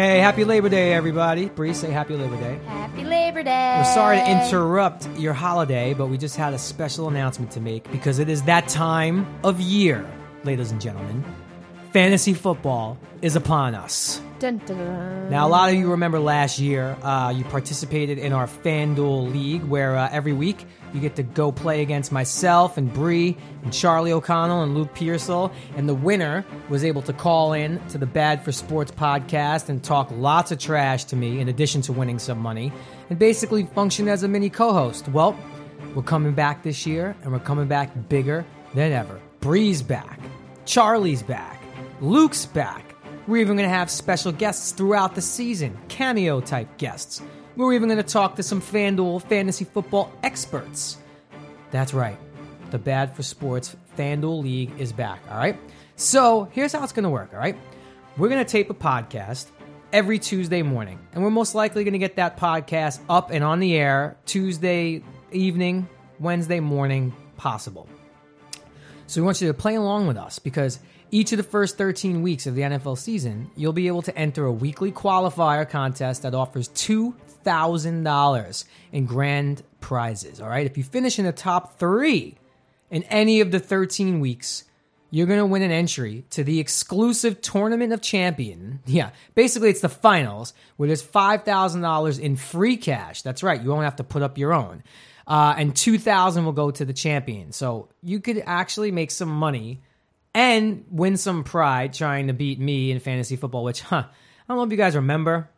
Hey, happy Labor Day, everybody. Bree, say happy Labor Day. Happy Labor Day. We're sorry to interrupt your holiday, but we just had a special announcement to make because it is that time of year, ladies and gentlemen. Fantasy football is upon us. Dun, dun, dun. Now, a lot of you remember last year, uh, you participated in our FanDuel League, where uh, every week you get to go play against myself and Bree and Charlie O'Connell and Luke Pearsall. And the winner was able to call in to the Bad for Sports podcast and talk lots of trash to me, in addition to winning some money, and basically function as a mini co host. Well, we're coming back this year, and we're coming back bigger than ever. Bree's back, Charlie's back, Luke's back. We're even going to have special guests throughout the season, cameo type guests. We're even going to talk to some FanDuel fantasy football experts. That's right. The Bad for Sports FanDuel League is back, all right? So here's how it's going to work, all right? We're going to tape a podcast every Tuesday morning, and we're most likely going to get that podcast up and on the air Tuesday evening, Wednesday morning, possible. So we want you to play along with us because each of the first 13 weeks of the NFL season, you'll be able to enter a weekly qualifier contest that offers $2,000 in grand prizes. All right. If you finish in the top three in any of the 13 weeks, you're going to win an entry to the exclusive Tournament of Champion. Yeah, basically it's the finals where there's $5,000 in free cash. That's right. You won't have to put up your own. Uh, and 2000 will go to the champion. So you could actually make some money and win some pride trying to beat me in fantasy football, which, huh, I don't know if you guys remember.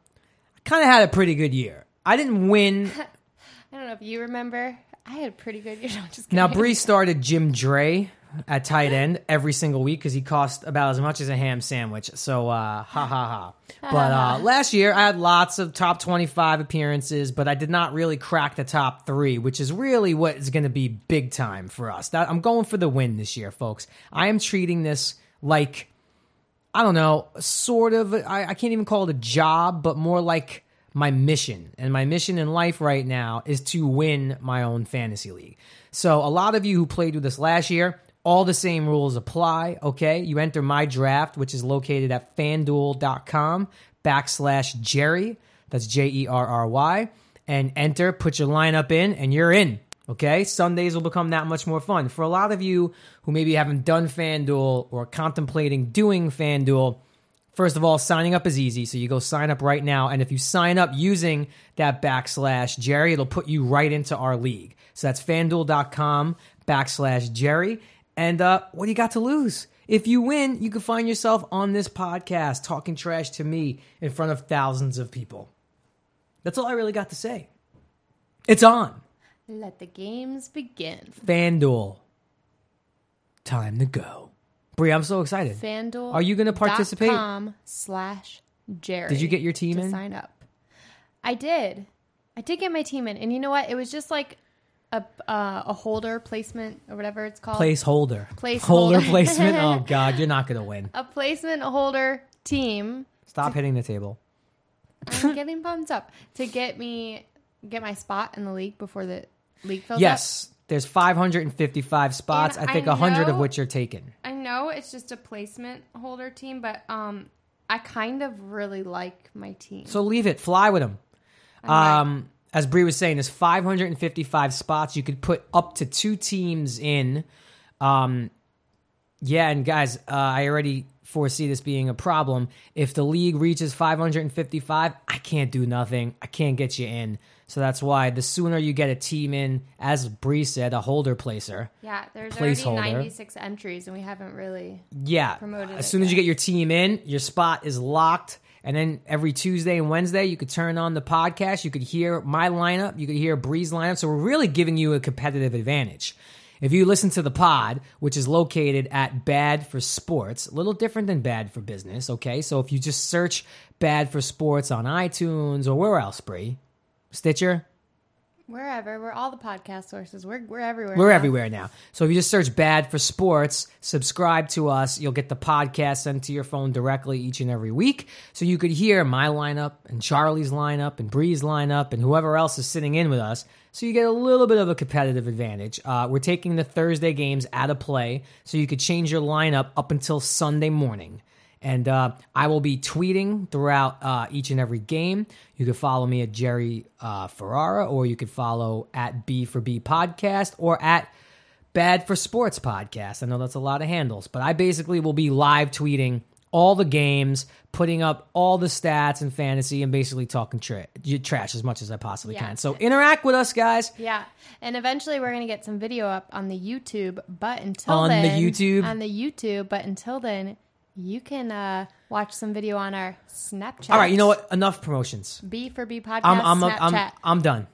I kind of had a pretty good year. I didn't win. I don't know if you remember. I had a pretty good year. No, just kidding. Now, Bree started Jim Dre at tight end every single week because he cost about as much as a ham sandwich. So, uh, ha ha ha. But uh, last year, I had lots of top 25 appearances, but I did not really crack the top three, which is really what is going to be big time for us. That, I'm going for the win this year, folks. I am treating this like, I don't know, sort of, I, I can't even call it a job, but more like my mission. And my mission in life right now is to win my own fantasy league. So, a lot of you who played with us last year, all the same rules apply, okay? You enter my draft, which is located at fanduel.com backslash Jerry. That's J E R R Y. And enter, put your lineup in, and you're in. Okay, Sundays will become that much more fun. For a lot of you who maybe haven't done FanDuel or contemplating doing FanDuel, first of all, signing up is easy. So you go sign up right now. And if you sign up using that backslash Jerry, it'll put you right into our league. So that's fanduel.com backslash Jerry. And uh, what do you got to lose? If you win, you can find yourself on this podcast talking trash to me in front of thousands of people. That's all I really got to say. It's on. Let the games begin. FanDuel. Time to go. Bree, I'm so excited. FanDuel. Are you gonna participate? Com slash Jerry. Did you get your team to in? Sign up. I did. I did get my team in, and you know what? It was just like a uh, a holder placement or whatever it's called. Placeholder. Placeholder. Holder placement. Oh, God, you're not going to win. a placement holder team. Stop hitting the table. I'm getting pumped up to get me get my spot in the league before the league fills up. Yes, there's 555 spots. And I think I 100 of which are taken. I know it's just a placement holder team, but um, I kind of really like my team. So leave it. Fly with them. Um, as Bree was saying, there's 555 spots. You could put up to two teams in. Um, yeah, and guys, uh, I already foresee this being a problem. If the league reaches 555, I can't do nothing. I can't get you in. So that's why the sooner you get a team in, as Bree said, a holder placer. yeah, there's placeholder. already 96 entries, and we haven't really. Yeah. Promoted as soon as you get your team in, your spot is locked. And then every Tuesday and Wednesday, you could turn on the podcast. You could hear my lineup. You could hear Bree's lineup. So we're really giving you a competitive advantage. If you listen to the pod, which is located at Bad for Sports, a little different than Bad for Business, okay? So if you just search Bad for Sports on iTunes or where else, Bree? Stitcher? Wherever, we're all the podcast sources. We're we're everywhere. We're now. everywhere now. So if you just search Bad for Sports, subscribe to us. You'll get the podcast sent to your phone directly each and every week. So you could hear my lineup and Charlie's lineup and Bree's lineup and whoever else is sitting in with us. So you get a little bit of a competitive advantage. Uh, we're taking the Thursday games out of play so you could change your lineup up until Sunday morning. And uh, I will be tweeting throughout uh, each and every game. You can follow me at Jerry uh, Ferrara, or you can follow at B for B Podcast, or at Bad for Sports Podcast. I know that's a lot of handles, but I basically will be live tweeting all the games, putting up all the stats and fantasy, and basically talking tra- trash as much as I possibly Yeah. can. So interact with us, guys. Yeah, and eventually we're gonna get some video up on the YouTube. But until On the YouTube? on the YouTube. But until then, you can uh, watch some video on our Snapchat. All right, you know what? Enough promotions. B for B podcast. I'm I'm Snapchat. I'm, I'm done.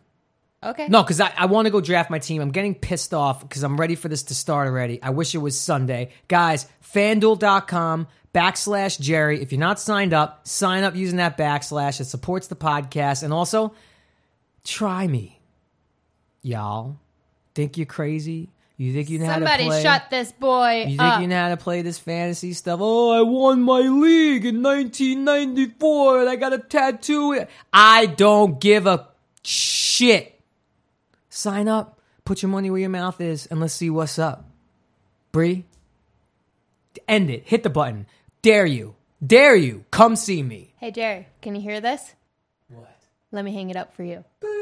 okay. No, because I, I want to go draft my team. I'm getting pissed off because I'm ready for this to start already. I wish it was Sunday. Guys, fanduel.com backslash Jerry. If you're not signed up, sign up using that backslash. It supports the podcast. And also, try me. Y'all. Think you're crazy? You think you know how to Somebody play? shut this boy You think up. you know how to play this fantasy stuff? Oh, I won my league in 1994 and I got a tattoo. I don't give a shit. Sign up, put your money where your mouth is, and let's see what's up. Bree, end it. Hit the button. Dare you. Dare you. Come see me. hey Jerry, can you hear this? What? Let me hang it up for you.